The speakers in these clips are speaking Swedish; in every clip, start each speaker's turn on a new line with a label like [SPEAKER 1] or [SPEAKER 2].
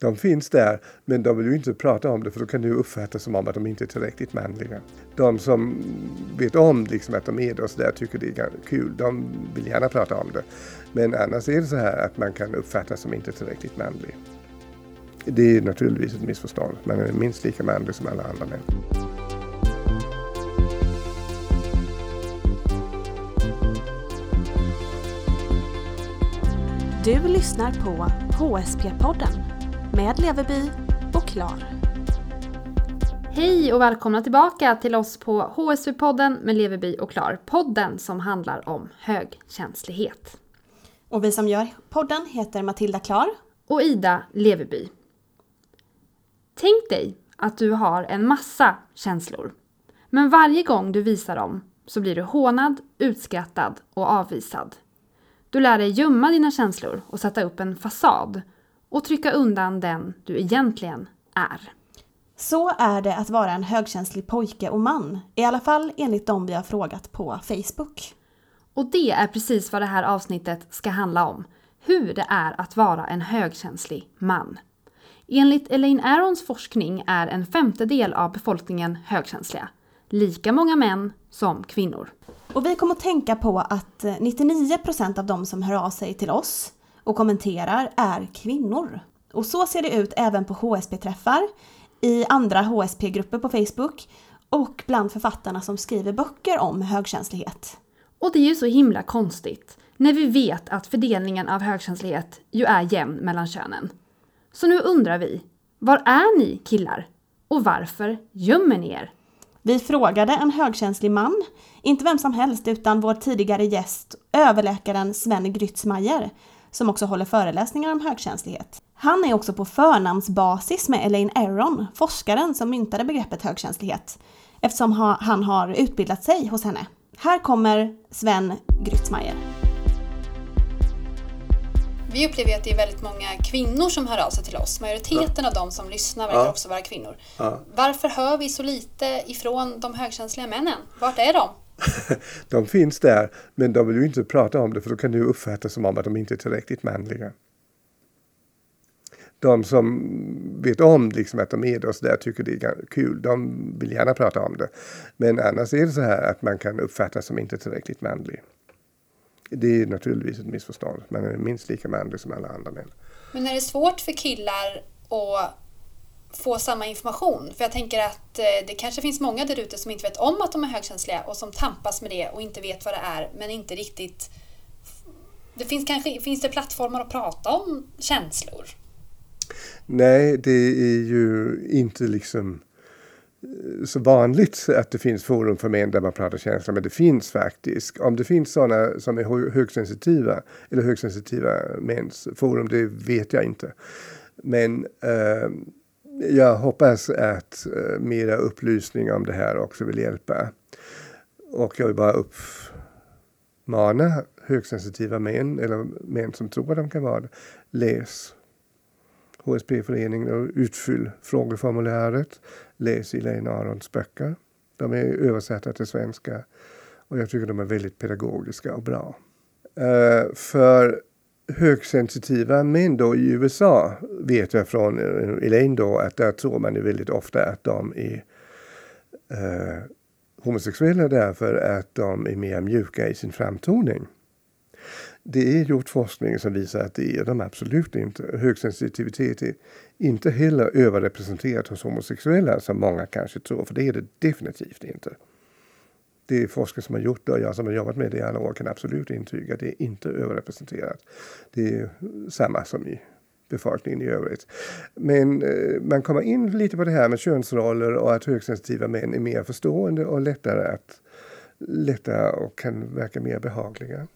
[SPEAKER 1] De finns där, men de vill ju inte prata om det för då kan det uppfattas som om att de inte är tillräckligt manliga. De som vet om liksom att de är det och så där tycker det är kul, de vill gärna prata om det. Men annars är det så här att man kan uppfattas som inte tillräckligt manlig. Det är naturligtvis ett missförstånd. Man är minst lika manlig som alla andra män.
[SPEAKER 2] Du lyssnar på HSP-podden med Leveby och Klar.
[SPEAKER 3] Hej och välkomna tillbaka till oss på HSP-podden med Leveby och Klar. Podden som handlar om högkänslighet.
[SPEAKER 2] Och vi som gör podden heter Matilda Klar
[SPEAKER 3] och Ida Leveby. Tänk dig att du har en massa känslor. Men varje gång du visar dem så blir du hånad, utskrattad och avvisad. Du lär dig gömma dina känslor och sätta upp en fasad och trycka undan den du egentligen är.
[SPEAKER 2] Så är det att vara en högkänslig pojke och man, i alla fall enligt de vi har frågat på Facebook.
[SPEAKER 3] Och det är precis vad det här avsnittet ska handla om. Hur det är att vara en högkänslig man. Enligt Elaine Arons forskning är en femtedel av befolkningen högkänsliga. Lika många män som kvinnor.
[SPEAKER 2] Och vi kommer att tänka på att 99% av de som hör av sig till oss och kommenterar är kvinnor. Och så ser det ut även på HSP-träffar, i andra HSP-grupper på Facebook och bland författarna som skriver böcker om högkänslighet.
[SPEAKER 3] Och det är ju så himla konstigt när vi vet att fördelningen av högkänslighet ju är jämn mellan könen. Så nu undrar vi, var är ni killar? Och varför gömmer ni er?
[SPEAKER 2] Vi frågade en högkänslig man, inte vem som helst utan vår tidigare gäst, överläkaren Sven Grytzmeier, som också håller föreläsningar om högkänslighet. Han är också på förnamnsbasis med Elaine Aron, forskaren som myntade begreppet högkänslighet, eftersom han har utbildat sig hos henne. Här kommer Sven Grytzmeier.
[SPEAKER 4] Vi upplever att det är väldigt många kvinnor som hör av sig till oss. Majoriteten ja. av de som lyssnar verkar ja. också vara kvinnor. Ja. Varför hör vi så lite ifrån de högkänsliga männen? Vart är de?
[SPEAKER 1] de finns där, men de vill ju inte prata om det för då kan det uppfattas som om att de inte är tillräckligt manliga. De som vet om liksom att de är det och så där tycker det är kul, de vill gärna prata om det. Men annars är det så här att man kan uppfattas som inte tillräckligt manlig. Det är naturligtvis ett missförstånd. Man är minst lika manlig som alla andra män.
[SPEAKER 4] Men är det svårt för killar att få samma information. För jag tänker att eh, det kanske finns många där ute som inte vet om att de är högkänsliga och som tampas med det och inte vet vad det är men inte riktigt... Det finns kanske finns det plattformar att prata om känslor?
[SPEAKER 1] Nej, det är ju inte liksom eh, så vanligt att det finns forum för män där man pratar känslor, men det finns faktiskt. Om det finns sådana som är högsensitiva eller högsensitiva mäns forum, det vet jag inte. Men eh, jag hoppas att eh, mera upplysning om det här också vill hjälpa. Och jag vill bara uppmana högsensitiva män, eller män som tror att de kan vara det, läs HSP-föreningen och utfyll frågeformuläret. Läs Elaine Arons böcker. De är översatta till svenska och jag tycker de är väldigt pedagogiska och bra. Uh, för högsensitiva män då i USA vet jag från eh, Elaine då att där tror man ju väldigt ofta att de är eh, homosexuella därför att de är mer mjuka i sin framtoning. Det är gjort forskning som visar att det är de absolut inte. Högsensitivitet är inte heller överrepresenterat hos homosexuella som många kanske tror, för det är det definitivt inte det är forskare som har gjort det och jag som har jobbat med det i alla år kan absolut intyga att det är inte överrepresenterat. Det är samma som i befolkningen i övrigt. Men eh, man kommer in lite på det här med könsroller och att högsensitiva män är mer förstående och lättare att lättare och kan verka mer behagliga.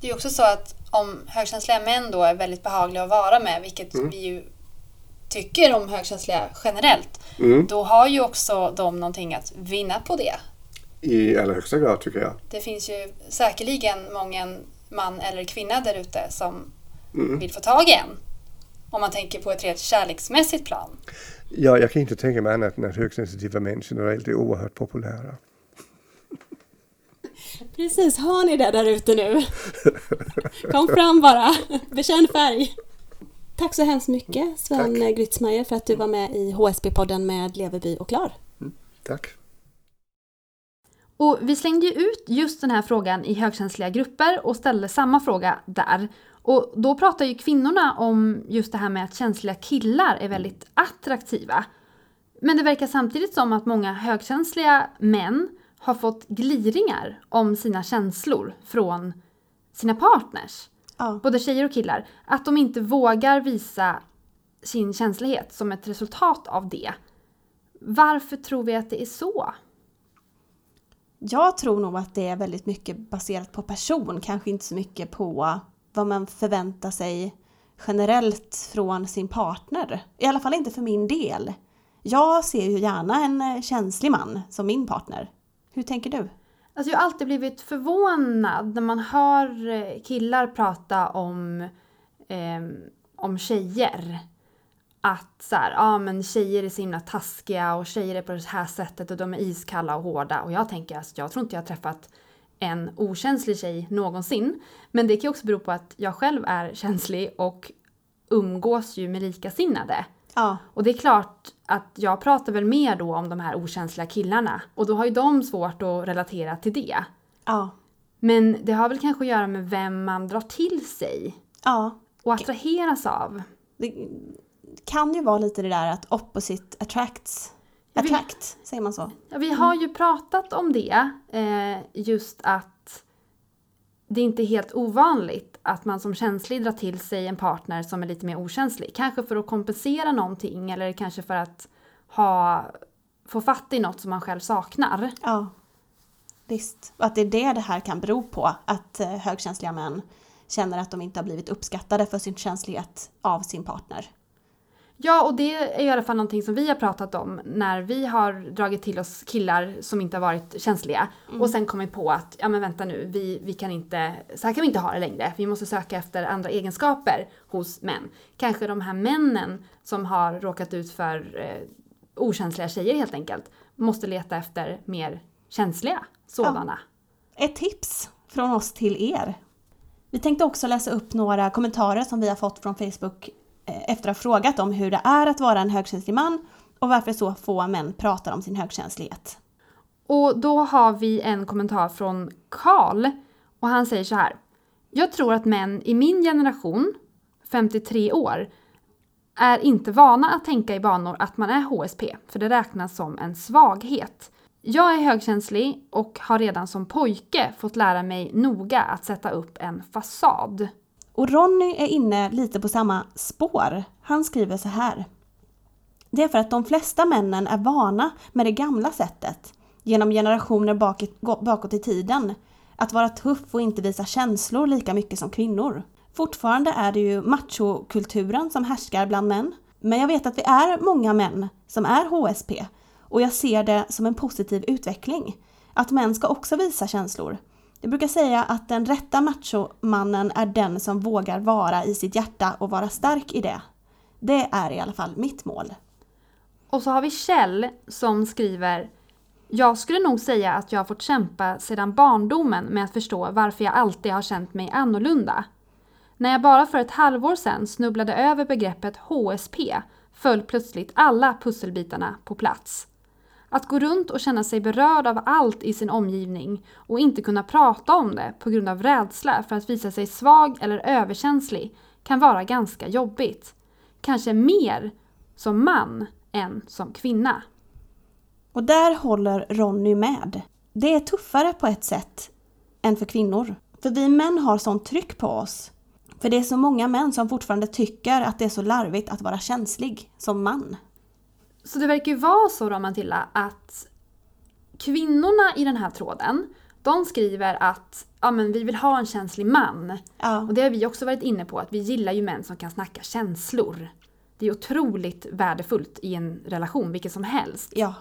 [SPEAKER 4] Det är också så att om högkänsliga män då är väldigt behagliga att vara med, vilket mm. vi ju tycker om högkänsliga generellt, mm. då har ju också de någonting att vinna på det.
[SPEAKER 1] I allra högsta grad tycker jag.
[SPEAKER 4] Det finns ju säkerligen många man eller kvinna där ute som mm. vill få tag i en. Om man tänker på ett rent kärleksmässigt plan.
[SPEAKER 1] Ja, jag kan inte tänka mig annat än att högsensitiva män generellt är oerhört populära.
[SPEAKER 2] Precis, har ni det där ute nu? Kom fram bara, bekänn färg. Tack så hemskt mycket Sven. Grytzmeier för att du var med i HSB-podden med Leverby och Klar.
[SPEAKER 1] Tack.
[SPEAKER 3] Och vi slängde ju ut just den här frågan i högkänsliga grupper och ställde samma fråga där. Och då pratar ju kvinnorna om just det här med att känsliga killar är väldigt attraktiva. Men det verkar samtidigt som att många högkänsliga män har fått gliringar om sina känslor från sina partners.
[SPEAKER 2] Ja.
[SPEAKER 3] Både tjejer och killar. Att de inte vågar visa sin känslighet som ett resultat av det. Varför tror vi att det är så?
[SPEAKER 2] Jag tror nog att det är väldigt mycket baserat på person, kanske inte så mycket på vad man förväntar sig generellt från sin partner. I alla fall inte för min del. Jag ser ju gärna en eh, känslig man som min partner. Hur tänker du?
[SPEAKER 3] Alltså jag har alltid blivit förvånad när man hör eh, killar prata om, eh, om tjejer. Att så här, ja men tjejer är så himla taskiga och tjejer är på det här sättet och de är iskalla och hårda. Och jag tänker, alltså, jag tror inte jag har träffat en okänslig tjej någonsin. Men det kan ju också bero på att jag själv är känslig och umgås ju med likasinnade.
[SPEAKER 2] Ja,
[SPEAKER 3] Och det är klart att jag pratar väl mer då om de här okänsliga killarna. Och då har ju de svårt att relatera till det.
[SPEAKER 2] ja,
[SPEAKER 3] Men det har väl kanske att göra med vem man drar till sig
[SPEAKER 2] ja.
[SPEAKER 3] och attraheras av.
[SPEAKER 2] Det kan ju vara lite det där att opposite attracts. Attract, säger man så?
[SPEAKER 3] Ja, vi har ju pratat om det, eh, just att det inte är helt ovanligt att man som känslig drar till sig en partner som är lite mer okänslig. Kanske för att kompensera någonting eller kanske för att ha, få fatt i något som man själv saknar.
[SPEAKER 2] Ja. Visst. Och att det är det det här kan bero på. Att eh, högkänsliga män känner att de inte har blivit uppskattade för sin känslighet av sin partner.
[SPEAKER 3] Ja, och det är i alla fall någonting som vi har pratat om när vi har dragit till oss killar som inte har varit känsliga och sen kommit på att ja men vänta nu, vi, vi kan inte, så här kan vi inte ha det längre. Vi måste söka efter andra egenskaper hos män. Kanske de här männen som har råkat ut för eh, okänsliga tjejer helt enkelt måste leta efter mer känsliga sådana.
[SPEAKER 2] Ett tips från oss till er. Vi tänkte också läsa upp några kommentarer som vi har fått från Facebook Eh, efter att ha frågat om hur det är att vara en högkänslig man och varför så få män pratar om sin högkänslighet.
[SPEAKER 3] Och då har vi en kommentar från Karl och han säger så här. Jag tror att män i min generation, 53 år, är inte vana att tänka i banor att man är HSP, för det räknas som en svaghet. Jag är högkänslig och har redan som pojke fått lära mig noga att sätta upp en fasad.
[SPEAKER 2] Och Ronny är inne lite på samma spår. Han skriver så här. Det är för att de flesta männen är vana med det gamla sättet, genom generationer bakåt, bakåt i tiden, att vara tuff och inte visa känslor lika mycket som kvinnor. Fortfarande är det ju machokulturen som härskar bland män. Men jag vet att vi är många män som är HSP och jag ser det som en positiv utveckling. Att män ska också visa känslor. Jag brukar säga att den rätta machomannen är den som vågar vara i sitt hjärta och vara stark i det. Det är i alla fall mitt mål.
[SPEAKER 3] Och så har vi Kjell som skriver Jag skulle nog säga att jag har fått kämpa sedan barndomen med att förstå varför jag alltid har känt mig annorlunda. När jag bara för ett halvår sedan snubblade över begreppet HSP föll plötsligt alla pusselbitarna på plats. Att gå runt och känna sig berörd av allt i sin omgivning och inte kunna prata om det på grund av rädsla för att visa sig svag eller överkänslig kan vara ganska jobbigt. Kanske mer som man än som kvinna.
[SPEAKER 2] Och där håller Ronny med. Det är tuffare på ett sätt än för kvinnor. För vi män har sånt tryck på oss. För det är så många män som fortfarande tycker att det är så larvigt att vara känslig som man.
[SPEAKER 3] Så det verkar ju vara så då Matilda att kvinnorna i den här tråden, de skriver att ja, men vi vill ha en känslig man.
[SPEAKER 2] Ja,
[SPEAKER 3] Och det har vi också varit inne på, att vi gillar ju män som kan snacka känslor. Det är otroligt värdefullt i en relation, vilket som helst.
[SPEAKER 2] ja,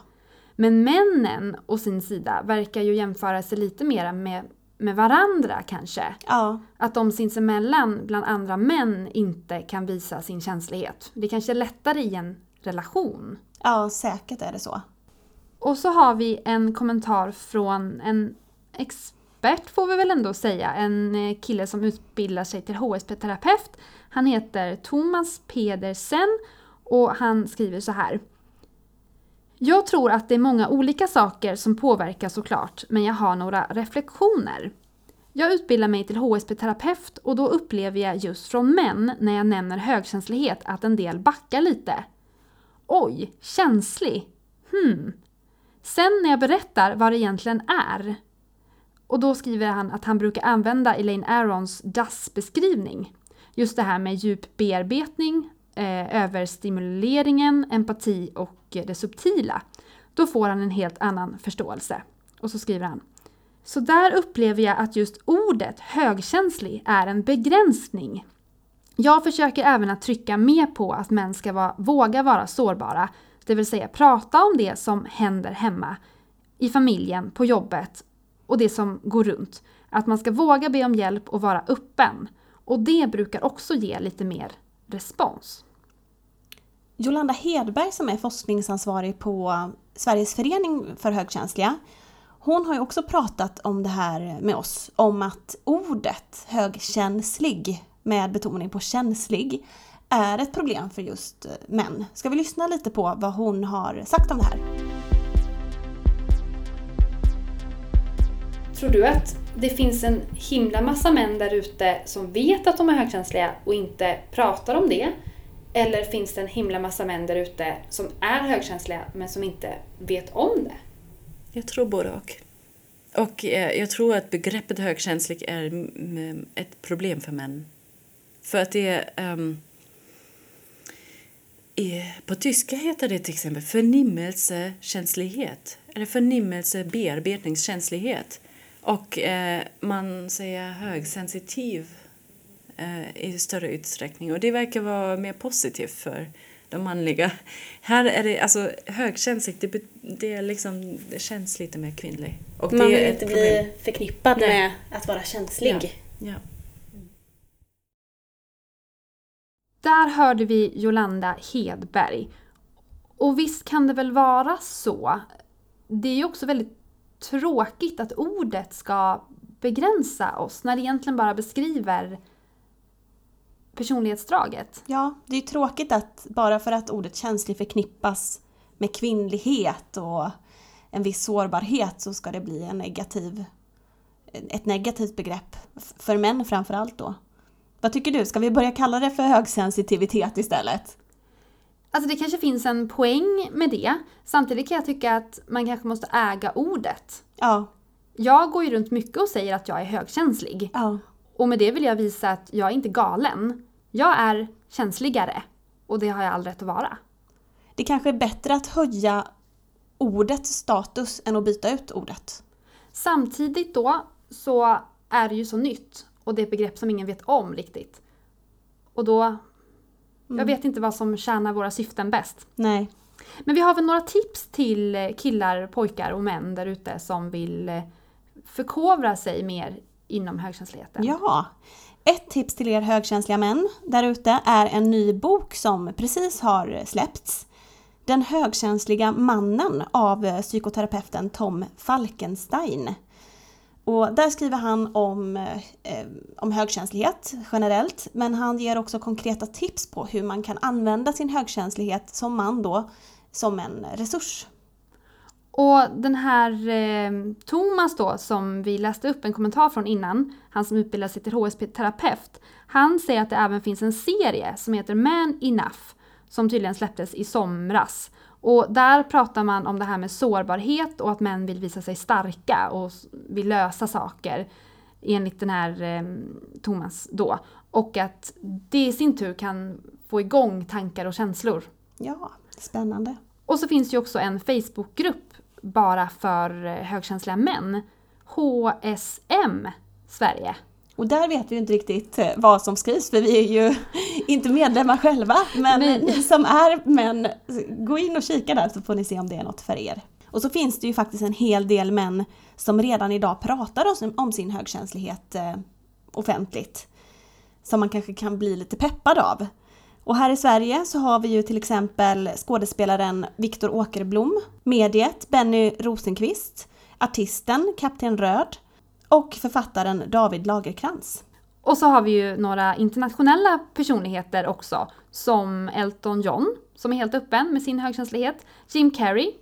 [SPEAKER 3] Men männen å sin sida verkar ju jämföra sig lite mer med, med varandra kanske.
[SPEAKER 2] ja,
[SPEAKER 3] Att de sinsemellan, bland andra män, inte kan visa sin känslighet. Det kanske är lättare i en relation
[SPEAKER 2] ja, säkert är det så.
[SPEAKER 3] Och så har vi en kommentar från en expert får vi väl ändå säga. En eh, kille som utbildar sig till HSP-terapeut. Han heter Thomas Pedersen och han skriver så här. Jag tror att det är många olika saker som påverkar såklart, men jag har några reflektioner. Jag utbildar mig till HSP-terapeut och då upplever jag just från män när jag nämner högkänslighet att en del backar lite. Oj, känslig? Hmm. Sen när jag berättar vad det egentligen är och då skriver han att han brukar använda Elaine Arons DAS-beskrivning. Just det här med djup bearbetning, eh, överstimuleringen, empati och eh, det subtila. Då får han en helt annan förståelse. Och så skriver han. Så där upplever jag att just ordet högkänslig är en begränsning. Jag försöker även att trycka mer på att män ska vara, våga vara sårbara, det vill säga prata om det som händer hemma, i familjen, på jobbet och det som går runt. Att man ska våga be om hjälp och vara öppen. Och det brukar också ge lite mer respons.
[SPEAKER 2] Jolanda Hedberg som är forskningsansvarig på Sveriges förening för högkänsliga hon har ju också pratat om det här med oss, om att ordet högkänslig, med betoning på känslig, är ett problem för just män. Ska vi lyssna lite på vad hon har sagt om det här?
[SPEAKER 4] Tror du att det finns en himla massa män där ute som vet att de är högkänsliga och inte pratar om det? Eller finns det en himla massa män där ute som är högkänsliga men som inte vet om det?
[SPEAKER 5] Jag tror både och. Och eh, jag tror att begreppet högkänslig är ett problem för män. För att det är... Um, på tyska heter det till exempel förnimmelsekänslighet eller förnimmelsebearbetningskänslighet. Och eh, man säger högsensitiv eh, i större utsträckning. Och det verkar vara mer positivt för de manliga. Här är det alltså högkänsligt, det, det, är liksom, det känns lite mer kvinnligt.
[SPEAKER 2] Och Man vill inte bli förknippad Nej. med att vara känslig. Ja. ja.
[SPEAKER 3] Där hörde vi Jolanda Hedberg. Och visst kan det väl vara så. Det är ju också väldigt tråkigt att ordet ska begränsa oss när det egentligen bara beskriver personlighetsdraget.
[SPEAKER 2] Ja, det är ju tråkigt att bara för att ordet känslig förknippas med kvinnlighet och en viss sårbarhet så ska det bli en negativ, ett negativt begrepp. För män framförallt då. Vad tycker du? Ska vi börja kalla det för högsensitivitet istället?
[SPEAKER 3] Alltså det kanske finns en poäng med det. Samtidigt kan jag tycka att man kanske måste äga ordet.
[SPEAKER 2] Ja.
[SPEAKER 3] Jag går ju runt mycket och säger att jag är högkänslig.
[SPEAKER 2] Ja.
[SPEAKER 3] Och med det vill jag visa att jag är inte galen. Jag är känsligare. Och det har jag all rätt att vara.
[SPEAKER 2] Det kanske är bättre att höja ordets status än att byta ut ordet.
[SPEAKER 3] Samtidigt då så är det ju så nytt och det är ett begrepp som ingen vet om riktigt. Och då... Mm. Jag vet inte vad som tjänar våra syften bäst.
[SPEAKER 2] Nej.
[SPEAKER 3] Men vi har väl några tips till killar, pojkar och män där ute som vill eh, förkovra sig mer inom högkänsligheten.
[SPEAKER 2] Ja! Ett tips till er högkänsliga män där ute är en ny bok som precis har släppts. Den högkänsliga mannen av eh, psykoterapeuten Tom Falkenstein. Och där skriver han om, eh, eh, om högkänslighet generellt, men han ger också konkreta tips på hur man kan använda sin högkänslighet som man då som en resurs.
[SPEAKER 3] Och den här eh, Thomas då som vi läste upp en kommentar från innan, han som utbildar sig till HSP-terapeut, han säger att det även finns en serie som heter Man Enough som tydligen släpptes i somras. Och där pratar man om det här med sårbarhet och att män vill visa sig starka och vill lösa saker enligt den här eh, Thomas då. Och att det i sin tur kan få igång tankar och känslor.
[SPEAKER 2] Ja, spännande.
[SPEAKER 3] Och så finns ju också en Facebookgrupp bara för eh, högkänsliga män. HSM Sverige.
[SPEAKER 2] Och där vet vi ju inte riktigt eh, vad som skrivs för vi är ju inte medlemmar själva. Men Nej. ni som är män, gå in och kika där så får ni se om det är något för er. Och så finns det ju faktiskt en hel del män som redan idag pratar om sin högkänslighet eh, offentligt. Som man kanske kan bli lite peppad av. Och här i Sverige så har vi ju till exempel skådespelaren Viktor Åkerblom, mediet Benny Rosenqvist, artisten Kapten Röd och författaren David Lagerkrans.
[SPEAKER 3] Och så har vi ju några internationella personligheter också, som Elton John, som är helt öppen med sin högkänslighet, Jim Carrey,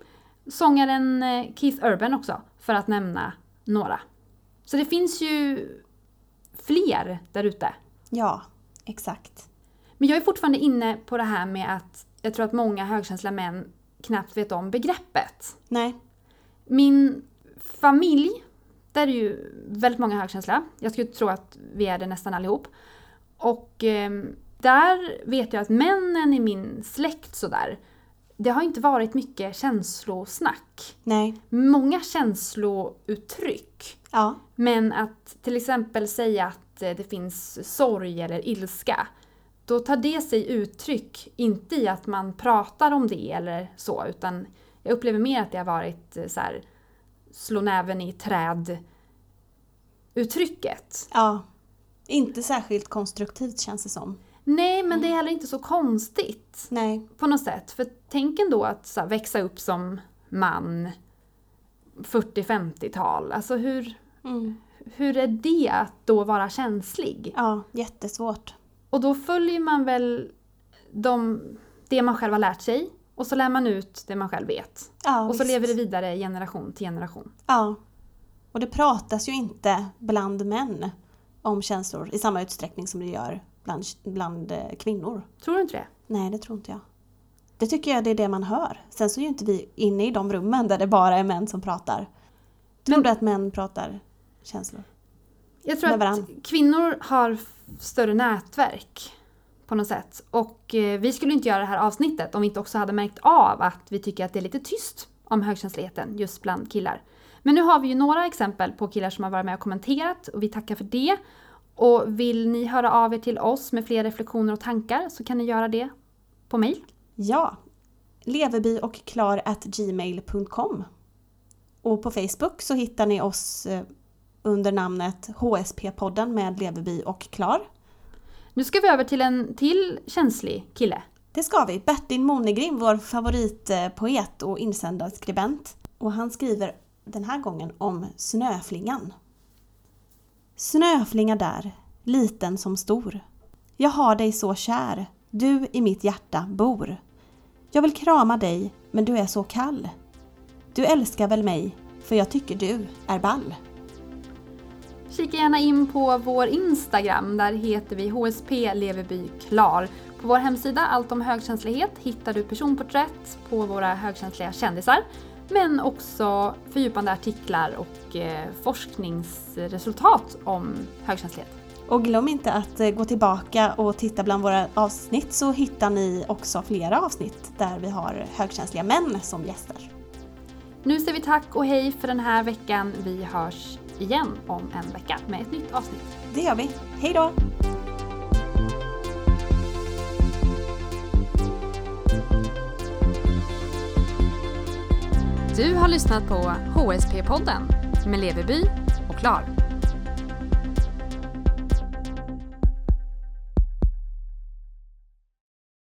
[SPEAKER 3] sångaren eh, Keith Urban också, för att nämna några. Så det finns ju fler där ute.
[SPEAKER 2] Ja, exakt.
[SPEAKER 3] Men jag är fortfarande inne på det här med att jag tror att många högkänsliga män knappt vet om begreppet.
[SPEAKER 2] Nej.
[SPEAKER 3] Min familj, där är ju väldigt många högkänsliga. Jag skulle tro att vi är det nästan allihop. Och eh, där vet jag att männen i min släkt sådär, det har inte varit mycket känslosnack.
[SPEAKER 2] Nej.
[SPEAKER 3] Många känslouttryck.
[SPEAKER 2] Ja.
[SPEAKER 3] Men att till exempel säga att eh, det finns sorg eller ilska, då tar det sig uttryck, inte i att man pratar om det eller så, utan jag upplever mer att det har varit eh, så här, slå näven i träd uttrycket.
[SPEAKER 2] Ja. Inte särskilt konstruktivt känns det som.
[SPEAKER 3] Nej, men det är heller inte så konstigt
[SPEAKER 2] Nej.
[SPEAKER 3] på något sätt. För tänk ändå att så här, växa upp som man 40-50-tal. Alltså hur,
[SPEAKER 2] Mm.
[SPEAKER 3] hur är det att då vara känslig?
[SPEAKER 2] Ja, jättesvårt.
[SPEAKER 3] Och då följer man väl de, det man själv har lärt sig och så lär man ut det man själv vet.
[SPEAKER 2] Ja,
[SPEAKER 3] och så
[SPEAKER 2] visst.
[SPEAKER 3] lever det vidare generation till generation.
[SPEAKER 2] Ja. Och det pratas ju inte bland män om känslor i samma utsträckning som det gör bland, bland eh, kvinnor.
[SPEAKER 3] Tror du inte det?
[SPEAKER 2] Nej, det tror inte jag. Det tycker jag det är det man hör. Sen så är ju inte vi inne i de rummen där det bara är män som pratar. Tror
[SPEAKER 3] Men-
[SPEAKER 2] du att män pratar känslor?
[SPEAKER 3] Jag tror att kvinnor har större nätverk på något sätt. Och eh, vi skulle inte göra det här avsnittet om vi inte också hade märkt av att vi tycker att det är lite tyst om högkänsligheten just bland killar. Men nu har vi ju några exempel på killar som har varit med och kommenterat och vi tackar för det. Och vill ni höra av er till oss med fler reflektioner och tankar så kan ni göra det på mail.
[SPEAKER 2] Ja. Leverby och gmail.com. Och på Facebook så hittar ni oss eh, under namnet HSP-podden med Leverby och Klar.
[SPEAKER 3] Nu ska vi över till en till känslig kille.
[SPEAKER 2] Det ska vi. Bertil Monegrim, vår favoritpoet och insändarskribent. Och han skriver den här gången om Snöflingan. Snöflinga där, liten som stor. Jag har dig så kär, du i mitt hjärta bor. Jag vill krama dig, men du är så kall. Du älskar väl mig, för jag tycker du är ball.
[SPEAKER 3] Kika gärna in på vår Instagram, där heter vi HSP Leverby Klar. På vår hemsida Allt om högkänslighet hittar du personporträtt på våra högkänsliga kändisar, men också fördjupande artiklar och eh, forskningsresultat om högkänslighet.
[SPEAKER 2] Och glöm inte att eh, gå tillbaka och titta bland våra avsnitt så hittar ni också flera avsnitt där vi har högkänsliga män som gäster.
[SPEAKER 3] Nu säger vi tack och hej för den här veckan. Vi hörs igen om en vecka med ett nytt avsnitt.
[SPEAKER 2] Det gör vi. Hej då!
[SPEAKER 3] Du har lyssnat på HSP-podden med Leverby och Klar.